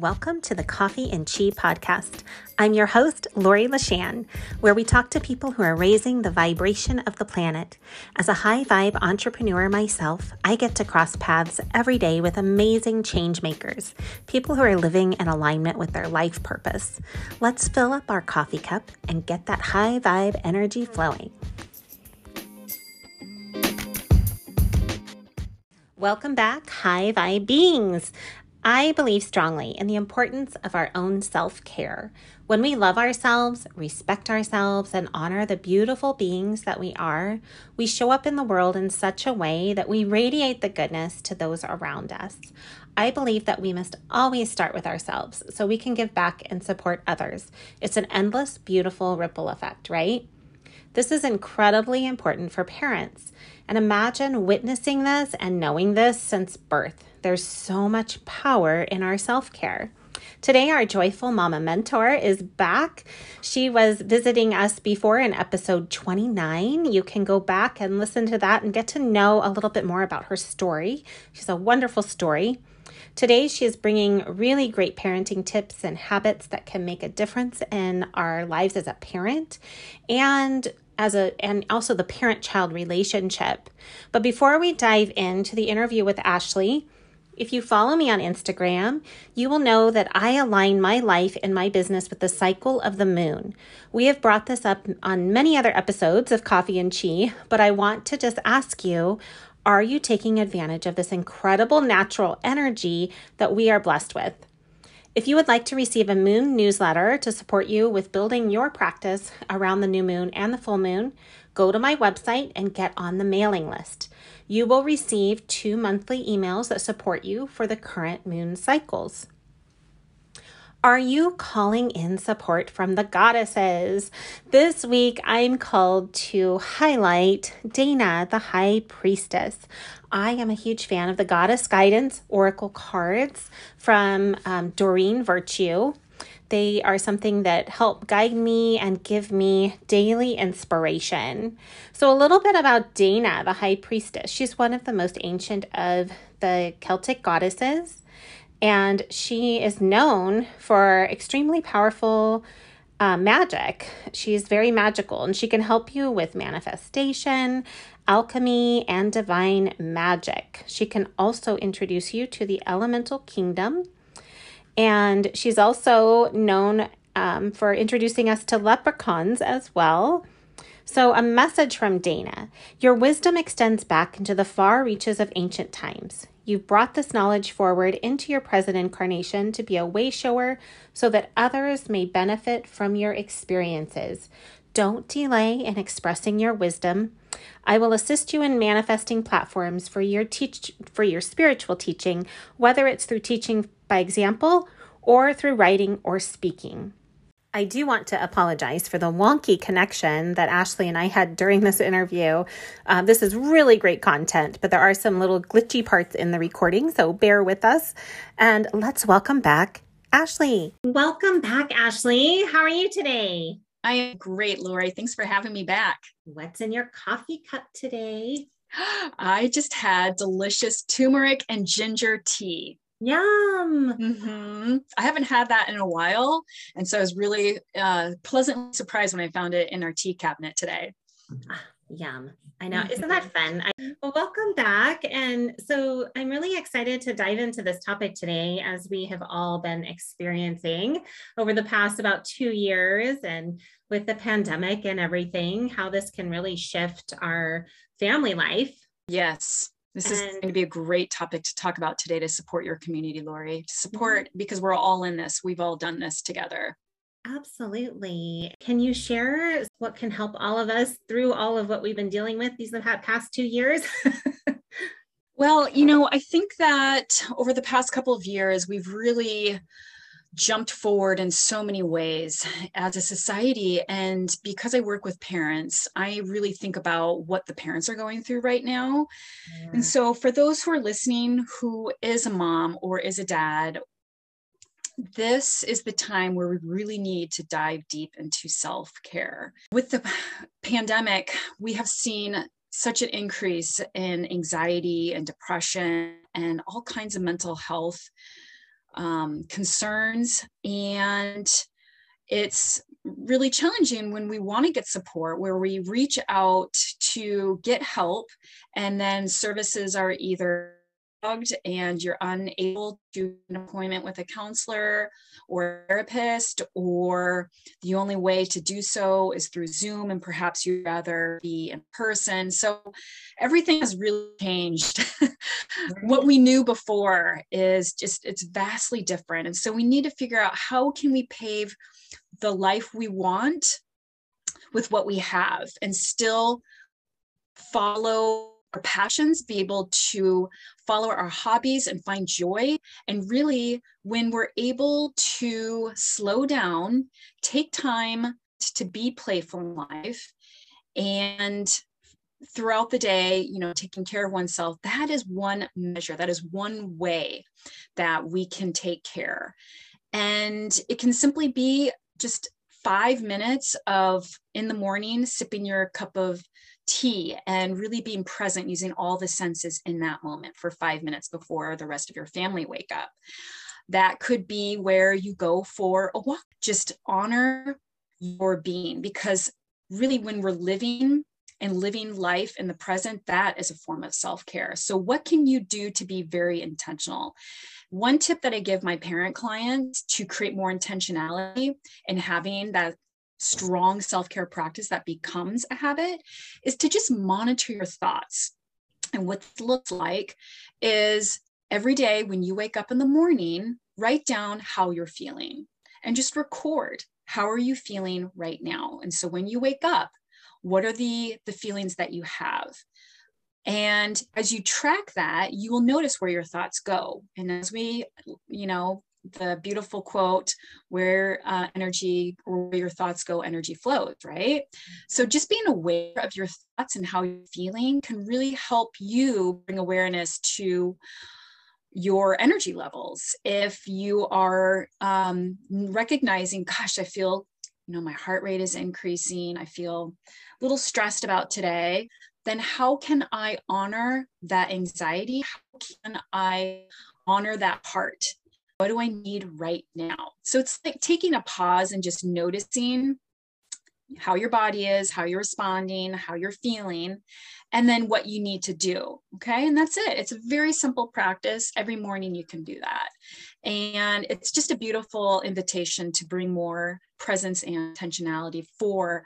welcome to the Coffee and Chi podcast. I'm your host, Lori LaShan, where we talk to people who are raising the vibration of the planet. As a high vibe entrepreneur myself, I get to cross paths every day with amazing change makers, people who are living in alignment with their life purpose. Let's fill up our coffee cup and get that high vibe energy flowing. Welcome back, high vibe beings. I believe strongly in the importance of our own self care. When we love ourselves, respect ourselves, and honor the beautiful beings that we are, we show up in the world in such a way that we radiate the goodness to those around us. I believe that we must always start with ourselves so we can give back and support others. It's an endless, beautiful ripple effect, right? This is incredibly important for parents. And imagine witnessing this and knowing this since birth. There's so much power in our self care. Today, our joyful mama mentor is back. She was visiting us before in episode 29. You can go back and listen to that and get to know a little bit more about her story. She's a wonderful story. Today, she is bringing really great parenting tips and habits that can make a difference in our lives as a parent and as a and also the parent child relationship. But before we dive into the interview with Ashley, if you follow me on Instagram, you will know that I align my life and my business with the cycle of the moon. We have brought this up on many other episodes of Coffee and Chi, but I want to just ask you are you taking advantage of this incredible natural energy that we are blessed with? If you would like to receive a moon newsletter to support you with building your practice around the new moon and the full moon, go to my website and get on the mailing list. You will receive two monthly emails that support you for the current moon cycles. Are you calling in support from the goddesses? This week, I'm called to highlight Dana, the High Priestess. I am a huge fan of the Goddess Guidance Oracle cards from um, Doreen Virtue. They are something that help guide me and give me daily inspiration. So, a little bit about Dana, the high priestess. She's one of the most ancient of the Celtic goddesses, and she is known for extremely powerful uh, magic. She's very magical and she can help you with manifestation, alchemy, and divine magic. She can also introduce you to the elemental kingdom and she's also known um, for introducing us to leprechauns as well. So, a message from Dana Your wisdom extends back into the far reaches of ancient times. You've brought this knowledge forward into your present incarnation to be a way shower so that others may benefit from your experiences. Don't delay in expressing your wisdom. I will assist you in manifesting platforms for your teach for your spiritual teaching, whether it's through teaching by example or through writing or speaking. I do want to apologize for the wonky connection that Ashley and I had during this interview. Uh, this is really great content, but there are some little glitchy parts in the recording, so bear with us. And let's welcome back Ashley. Welcome back, Ashley. How are you today? I am great, Lori. Thanks for having me back. What's in your coffee cup today? I just had delicious turmeric and ginger tea. Yum. Mm-hmm. I haven't had that in a while. And so I was really uh, pleasantly surprised when I found it in our tea cabinet today. Ah, yum. I know. Isn't that fun? I, well, welcome back. And so I'm really excited to dive into this topic today as we have all been experiencing over the past about two years and with the pandemic and everything, how this can really shift our family life. Yes. This is going to be a great topic to talk about today to support your community, Lori. To support mm-hmm. because we're all in this. We've all done this together. Absolutely. Can you share what can help all of us through all of what we've been dealing with these past two years? well, you know, I think that over the past couple of years, we've really jumped forward in so many ways as a society. And because I work with parents, I really think about what the parents are going through right now. Yeah. And so, for those who are listening who is a mom or is a dad, this is the time where we really need to dive deep into self care. With the pandemic, we have seen such an increase in anxiety and depression and all kinds of mental health um, concerns. And it's really challenging when we want to get support, where we reach out to get help, and then services are either and you're unable to an appointment with a counselor or therapist, or the only way to do so is through Zoom, and perhaps you'd rather be in person. So everything has really changed. what we knew before is just it's vastly different. And so we need to figure out how can we pave the life we want with what we have and still follow our passions, be able to follow our hobbies and find joy. And really, when we're able to slow down, take time to be playful in life, and throughout the day, you know, taking care of oneself, that is one measure, that is one way that we can take care. And it can simply be just five minutes of in the morning sipping your cup of tea and really being present using all the senses in that moment for five minutes before the rest of your family wake up. That could be where you go for a walk. Just honor your being because really, when we're living and living life in the present, that is a form of self care. So, what can you do to be very intentional? One tip that I give my parent clients to create more intentionality and having that strong self care practice that becomes a habit is to just monitor your thoughts. And what it looks like is every day when you wake up in the morning, write down how you're feeling and just record how are you feeling right now. And so when you wake up, what are the the feelings that you have? And as you track that, you will notice where your thoughts go. And as we, you know, the beautiful quote where uh, energy where your thoughts go energy flows right so just being aware of your thoughts and how you're feeling can really help you bring awareness to your energy levels if you are um, recognizing gosh i feel you know my heart rate is increasing i feel a little stressed about today then how can i honor that anxiety how can i honor that part what do I need right now? So it's like taking a pause and just noticing how your body is, how you're responding, how you're feeling, and then what you need to do. Okay. And that's it. It's a very simple practice. Every morning you can do that. And it's just a beautiful invitation to bring more presence and intentionality for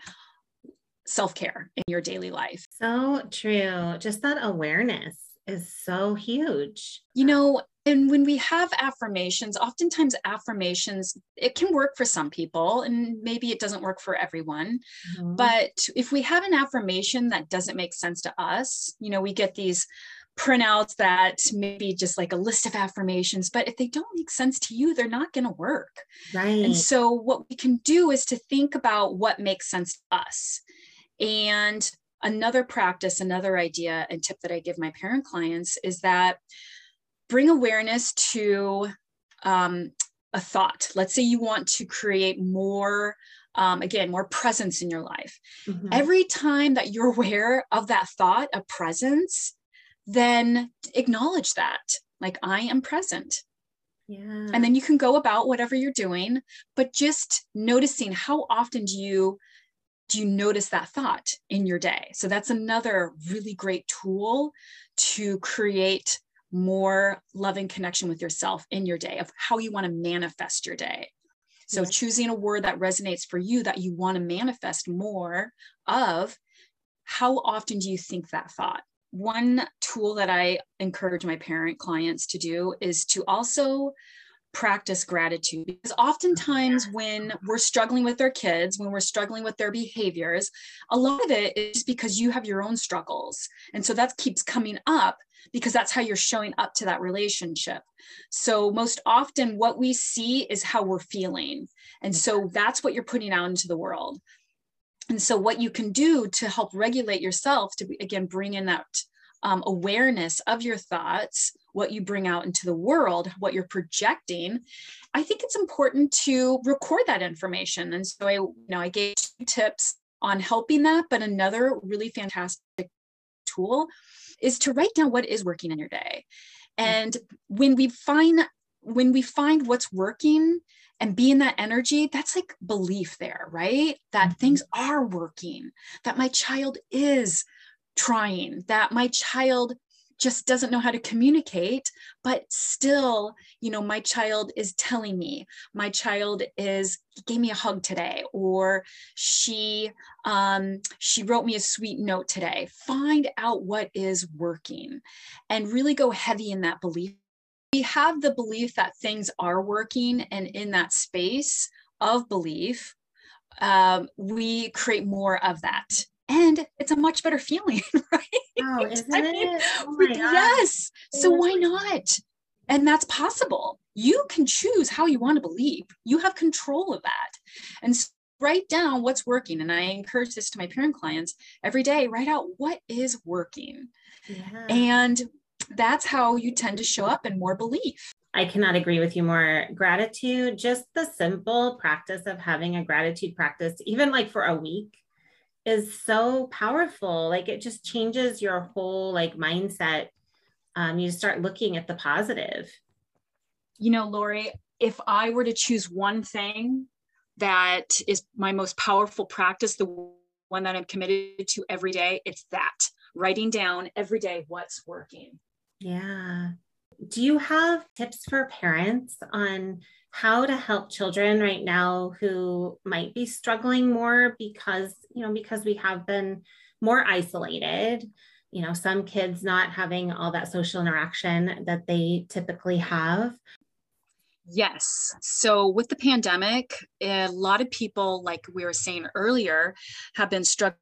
self care in your daily life. So true. Just that awareness is so huge. You know, and when we have affirmations, oftentimes affirmations, it can work for some people and maybe it doesn't work for everyone. Mm-hmm. But if we have an affirmation that doesn't make sense to us, you know, we get these printouts that maybe just like a list of affirmations, but if they don't make sense to you, they're not going to work. Right. And so what we can do is to think about what makes sense to us. And another practice, another idea and tip that I give my parent clients is that bring awareness to um, a thought. Let's say you want to create more, um, again, more presence in your life. Mm-hmm. Every time that you're aware of that thought, a presence, then acknowledge that. Like, I am present. Yeah. And then you can go about whatever you're doing, but just noticing how often do you do you notice that thought in your day? So that's another really great tool to create more loving connection with yourself in your day of how you want to manifest your day. So yes. choosing a word that resonates for you that you want to manifest more of, how often do you think that thought? One tool that I encourage my parent clients to do is to also practice gratitude because oftentimes when we're struggling with our kids when we're struggling with their behaviors a lot of it is because you have your own struggles and so that keeps coming up because that's how you're showing up to that relationship. So, most often, what we see is how we're feeling. And so, mm-hmm. that's what you're putting out into the world. And so, what you can do to help regulate yourself to, again, bring in that um, awareness of your thoughts, what you bring out into the world, what you're projecting, I think it's important to record that information. And so I, you know, I gave two tips on helping that, but another really fantastic tool is to write down what is working in your day. Mm. And when we find when we find what's working and be in that energy, that's like belief there, right? That mm-hmm. things are working, that my child is trying, that my child just doesn't know how to communicate but still you know my child is telling me my child is gave me a hug today or she um she wrote me a sweet note today find out what is working and really go heavy in that belief we have the belief that things are working and in that space of belief um, we create more of that. And it's a much better feeling right? Oh, isn't I mean, it? Oh yes. So why not? And that's possible. You can choose how you want to believe. You have control of that. And so write down what's working. And i encourage this to my parent clients every day. Write out what is working. Yeah. and that's how you tend to show up in more belief. I cannot agree with you more. Gratitude, just the simple practice of having a gratitude practice, even like for a week, is so powerful. Like it just changes your whole like mindset. Um, you start looking at the positive. You know, Lori, if I were to choose one thing that is my most powerful practice, the one that I'm committed to every day, it's that writing down every day what's working. Yeah. Do you have tips for parents on how to help children right now who might be struggling more because, you know, because we have been more isolated? You know, some kids not having all that social interaction that they typically have. Yes. So with the pandemic, a lot of people, like we were saying earlier, have been struggling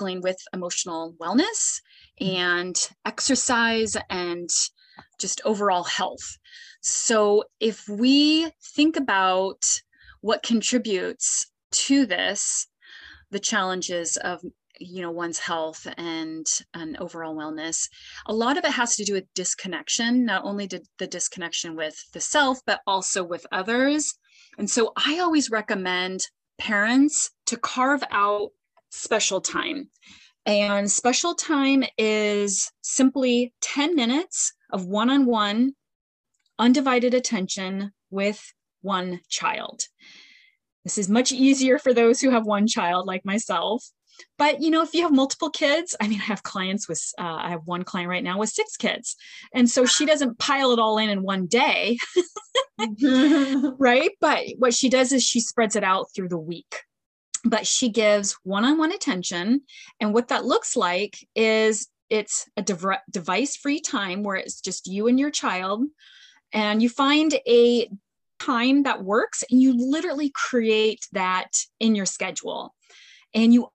with emotional wellness. And exercise and just overall health. So, if we think about what contributes to this, the challenges of you know one's health and and overall wellness a lot of it has to do with disconnection not only did the disconnection with the self but also with others and so i always recommend parents to carve out special time. And special time is simply 10 minutes of one on one, undivided attention with one child. This is much easier for those who have one child, like myself. But you know, if you have multiple kids, I mean, I have clients with, uh, I have one client right now with six kids, and so she doesn't pile it all in in one day, right? But what she does is she spreads it out through the week but she gives one-on-one attention. And what that looks like is it's a dev- device free time where it's just you and your child. And you find a time that works and you literally create that in your schedule. And you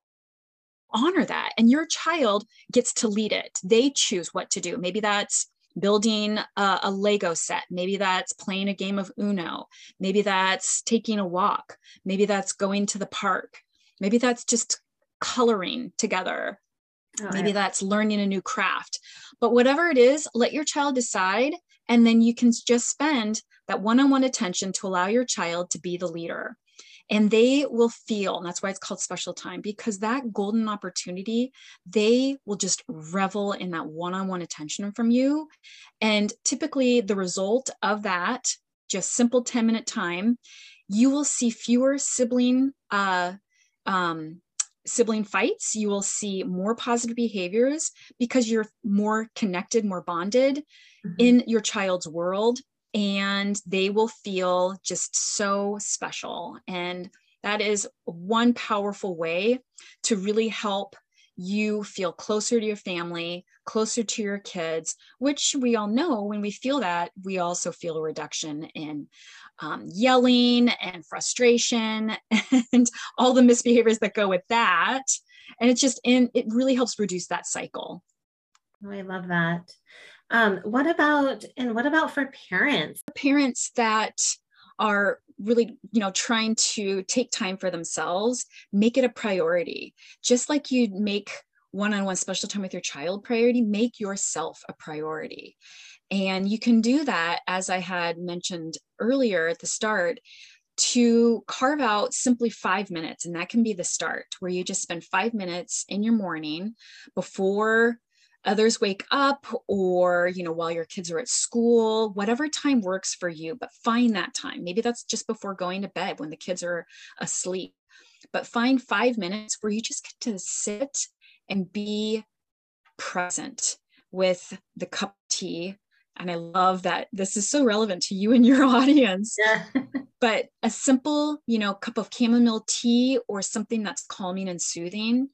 honor that. And your child gets to lead it. They choose what to do. Maybe that's building a, a, Lego set. Maybe that's playing a game of Uno. Maybe that's taking a walk. Maybe that's going to the park. Maybe that's just coloring together. Oh, Maybe that's learning a new craft. But whatever it is, let your child decide. And then you can just spend that one on one attention to allow your child to be the leader and they will feel and that's why it's called special time because that golden opportunity they will just revel in that one-on-one attention from you. And typically the result of that just simple 10 minute time you will see fewer sibling uh, um, sibling fights. You will see more positive behaviors because you're more connected more bonded mm-hmm. in your child's world and they will feel just so special. And that is one powerful way to really help you feel closer to your family, closer to your kids, which we all know when we feel that, we also feel a reduction in um, yelling and frustration and all the misbehaviors that go with that. And it's just, and it really helps reduce that cycle. Oh, I love that. Um, what about and what about for parents? Parents that are really you know trying to take time for themselves make it a priority. Just like you make one-on-one special time with your child priority make yourself a priority. And you can do that as i had mentioned earlier at the start to carve out simply five minutes. And that can be the start where you just spend five minutes in your morning before others wake up or you know while your kids are at school whatever time works for you but find that time. Maybe that's just before going to bed when the kids are asleep but find 5 minutes where you just get to sit and be present with the cup of tea. And i love that this is so relevant to you and your audience. Yeah. but a simple you know cup of chamomile tea or something that's calming and soothing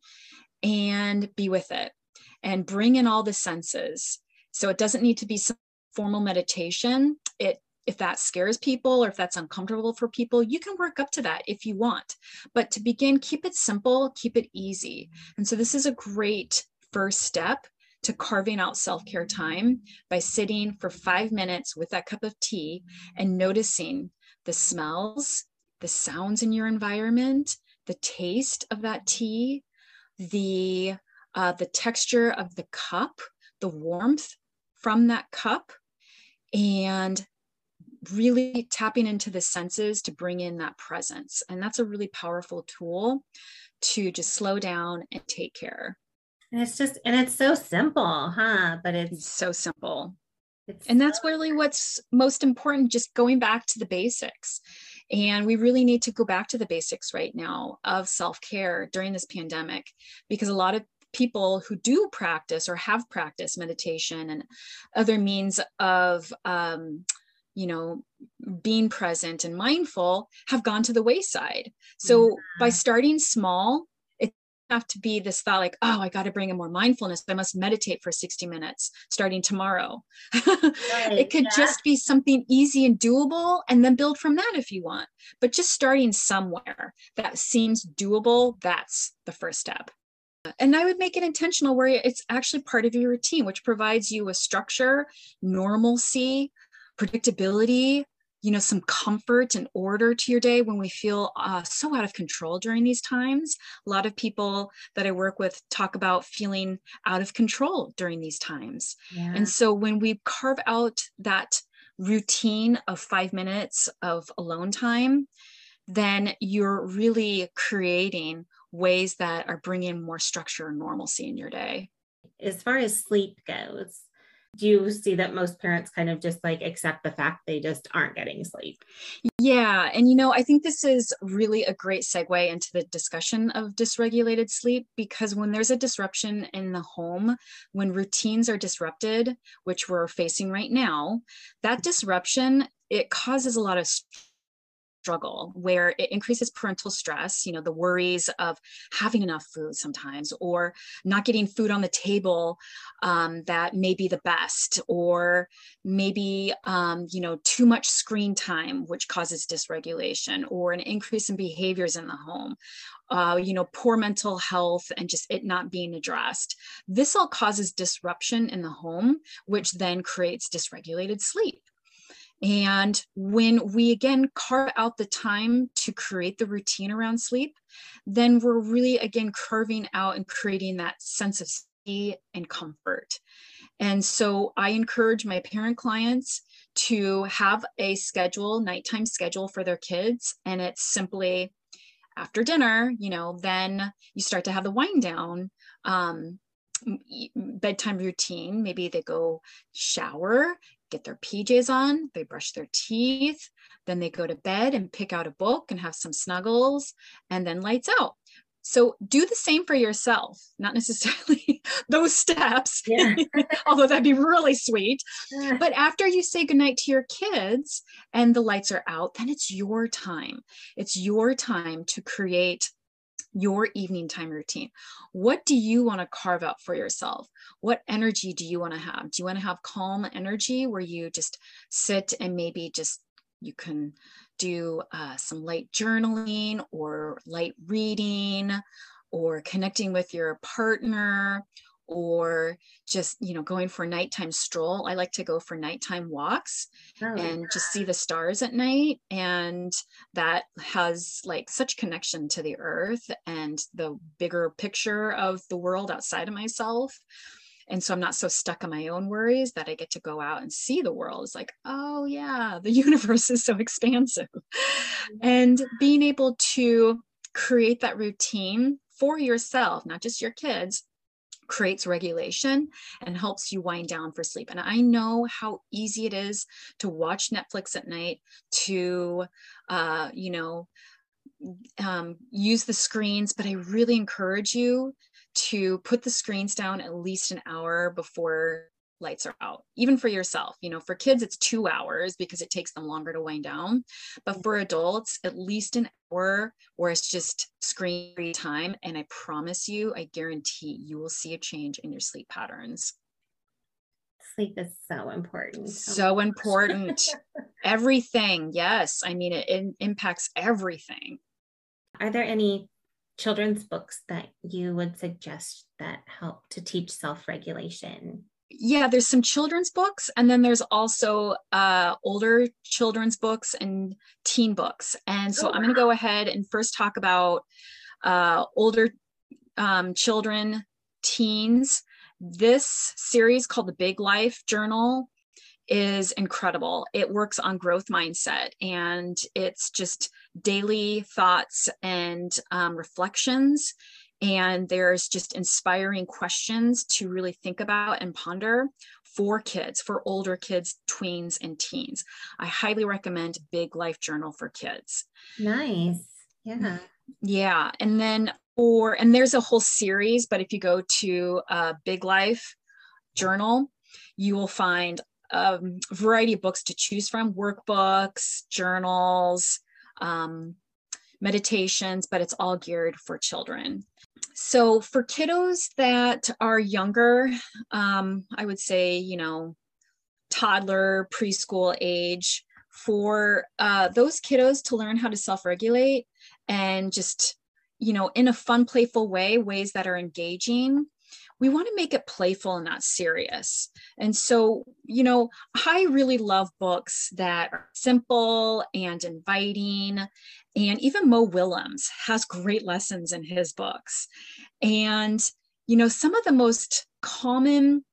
and be with it and bring in all the senses. So it doesn't need to be some formal meditation. It if that scares people or if that's uncomfortable for people, you can work up to that if you want. But to begin, keep it simple, keep it easy. And so this is a great first step to carving out self care time by sitting for five minutes with that cup of tea and noticing the smells, the sounds in your environment, the taste of that tea, the uh, the texture of the cup, the warmth from that cup, and really tapping into the senses to bring in that presence. And that's a really powerful tool to just slow down and take care. And it's just, and it's so simple, huh? But it's, it's so simple. It's and that's really what's most important, just going back to the basics. And we really need to go back to the basics right now of self care during this pandemic because a lot of people who do practice or have practiced meditation and other means of um, you know being present and mindful have gone to the wayside so yeah. by starting small it have to be this thought like oh i got to bring in more mindfulness i must meditate for 60 minutes starting tomorrow right, it could yeah. just be something easy and doable and then build from that if you want but just starting somewhere that seems doable that's the first step and I would make it intentional where it's actually part of your routine, which provides you a structure, normalcy, predictability, you know, some comfort and order to your day when we feel uh, so out of control during these times. A lot of people that I work with talk about feeling out of control during these times. Yeah. And so when we carve out that routine of five minutes of alone time, then you're really creating ways that are bringing more structure and normalcy in your day. As far as sleep goes, do you see that most parents kind of just like accept the fact they just aren't getting sleep? Yeah. And, you know, I think this is really a great segue into the discussion of dysregulated sleep because when there's a disruption in the home, when routines are disrupted, which we're facing right now, that disruption, it causes a lot of struggle where it increases parental stress you know the worries of having enough food sometimes or not getting food on the table um, that may be the best or maybe um, you know too much screen time which causes dysregulation or an increase in behaviors in the home uh, you know, poor mental health and just it not being addressed. This all causes disruption in the home, which then creates dysregulated sleep. And when we again carve out the time to create the routine around sleep, then we're really again carving out and creating that sense of safety and comfort. And so I encourage my parent clients to have a schedule, nighttime schedule for their kids. And it's simply after dinner, you know, then you start to have the wind down. Um, bedtime routine. Maybe they go shower get their PJs on, they brush their teeth, then they go to bed and pick out a book and have some snuggles, and then lights out. So do the same for yourself, not necessarily those steps, yeah. although that'd be really sweet. But after you say goodnight to your kids and the lights are out, then it's your time. It's your time to create your evening time routine. What do you want to carve out for yourself? What energy do you want to have? Do you want to have calm energy where you just sit and maybe just you can do uh, some light journaling or light reading or connecting with your partner or just you know going for a nighttime stroll. I like to go for nighttime walks oh, and yeah. just see the stars at night and that has like such connection to the earth and the bigger picture of the world outside of myself. And so i'm not so stuck on my own worries that i get to go out and see the world. It's like oh yeah the universe is so expansive. And being able to create that routine for yourself not just your kids creates regulation and helps you wind down for sleep. And I know how easy it is to watch Netflix at night, to, uh, you know, um, use the screens, but I really encourage you to put the screens down at least an hour before lights are out even for yourself you know for kids it's two hours because it takes them longer to wind down but for adults at least an hour where it's just screen free time and i promise you i guarantee you will see a change in your sleep patterns. Sleep is so important. So important. Everything yes. I mean it, it impacts everything. Are there any children's books that you would suggest that help to teach self-regulation yeah there's some children's books and then there's also uh, older children's books and teen books. And so oh, i'm going to go ahead and first talk about uh, older um, children teens. This series called the big life journal is incredible. It works on growth mindset and it's just daily thoughts and um, reflections and there's just inspiring questions to really think about and ponder for kids, for older kids, tweens, and teens. I highly recommend Big Life Journal for kids. Nice. Yeah. Yeah. And then, or, and there's a whole series, but if you go to uh, Big Life Journal, you will find a variety of books to choose from workbooks, journals, um, meditations, but it's all geared for children. So for kiddos that are younger, um, I would say, you know, toddler, preschool age, for uh, those kiddos to learn how to self regulate and just, you know, in a fun, playful way, ways that are engaging we want to make it playful and not serious. And so, you know, I really love books that are simple and inviting. And even Mo Willems has great lessons in his books. And, you know, some of the most common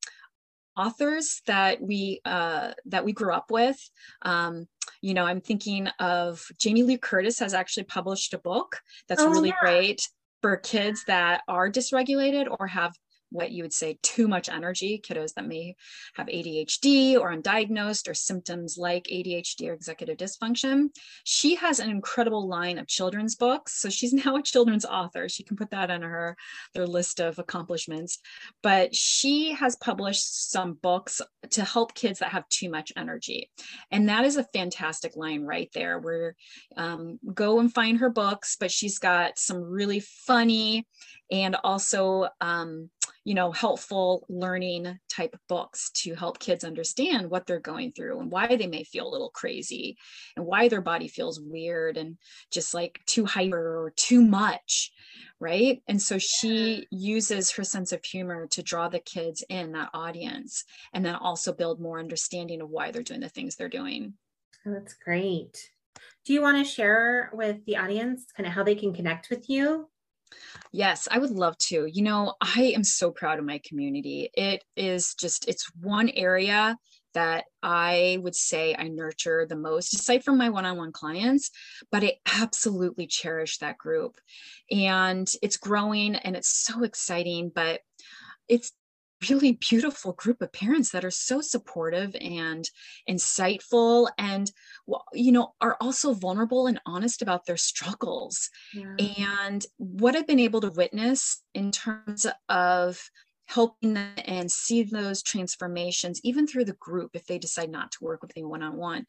authors that we uh, that we grew up with um, you know i'm thinking of jamie lee curtis has actually published a book that's oh, really yeah. great for kids that are dysregulated or have what you would say too much energy, kiddos that may have ADHD or undiagnosed or symptoms like ADHD or executive dysfunction. She has an incredible line of children's books. So she's now a children's author. She can put that on her their list of accomplishments. But she has published some books to help kids that have too much energy. And that is a fantastic line right there where um, go and find her books, but she's got some really funny and also um, you know helpful learning type books to help kids understand what they're going through and why they may feel a little crazy and why their body feels weird and just like too hyper or too much right? And so she uses her sense of humor to draw the kids in that audience and then also build more understanding of why they're doing the things they're doing. Oh, that's great. Do you want to share with the audience kind of how they can connect with you Yes, I would love to. You know, I am so proud of my community. It is just, it's one area that I would say I nurture the most, aside from my one on one clients, but I absolutely cherish that group. And it's growing and it's so exciting, but it's really beautiful group of parents that are so supportive and insightful and you know are also vulnerable and honest about their struggles yeah. and what i've been able to witness in terms of helping them and see those transformations even through the group if they decide not to work with me one-on-one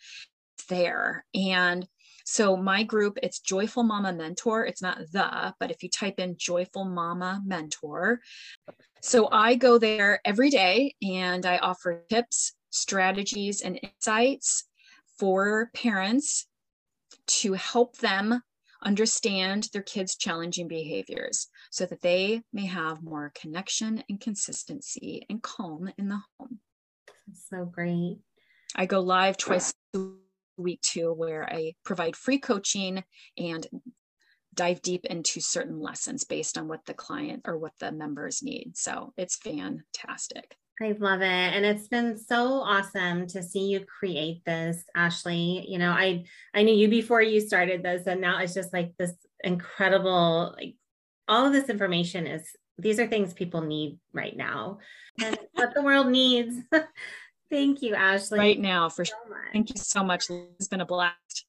there and so my group, it's Joyful Mama Mentor. It's not the, but if you type in Joyful Mama Mentor. So I go there every day and I offer tips, strategies, and insights for parents to help them understand their kids' challenging behaviors so that they may have more connection and consistency and calm in the home. so great. I go live twice a week two, where I provide free coaching and dive deep into certain lessons based on what the client or what the members need. So it's fantastic. I love it. And it's been so awesome to see you create this, Ashley. You know, I I knew you before you started this, and now it's just like this incredible, like all of this information is these are things people need right now and what the world needs. Thank you, Ashley. Right now, for so sure. Thank you so much. It's been a blast.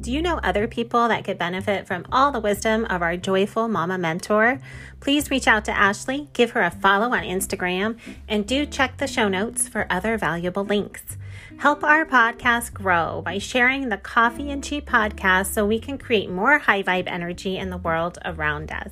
Do you know other people that could benefit from all the wisdom of our joyful mama mentor? Please reach out to Ashley, give her a follow on Instagram, and do check the show notes for other valuable links. Help our podcast grow by sharing the Coffee and Tea podcast so we can create more high vibe energy in the world around us.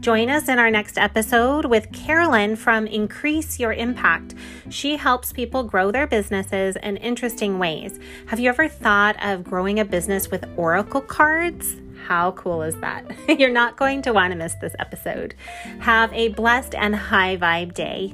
Join us in our next episode with Carolyn from Increase Your Impact. She helps people grow their businesses in interesting ways. Have you ever thought of growing a business with oracle cards? How cool is that? You're not going to want to miss this episode. Have a blessed and high vibe day.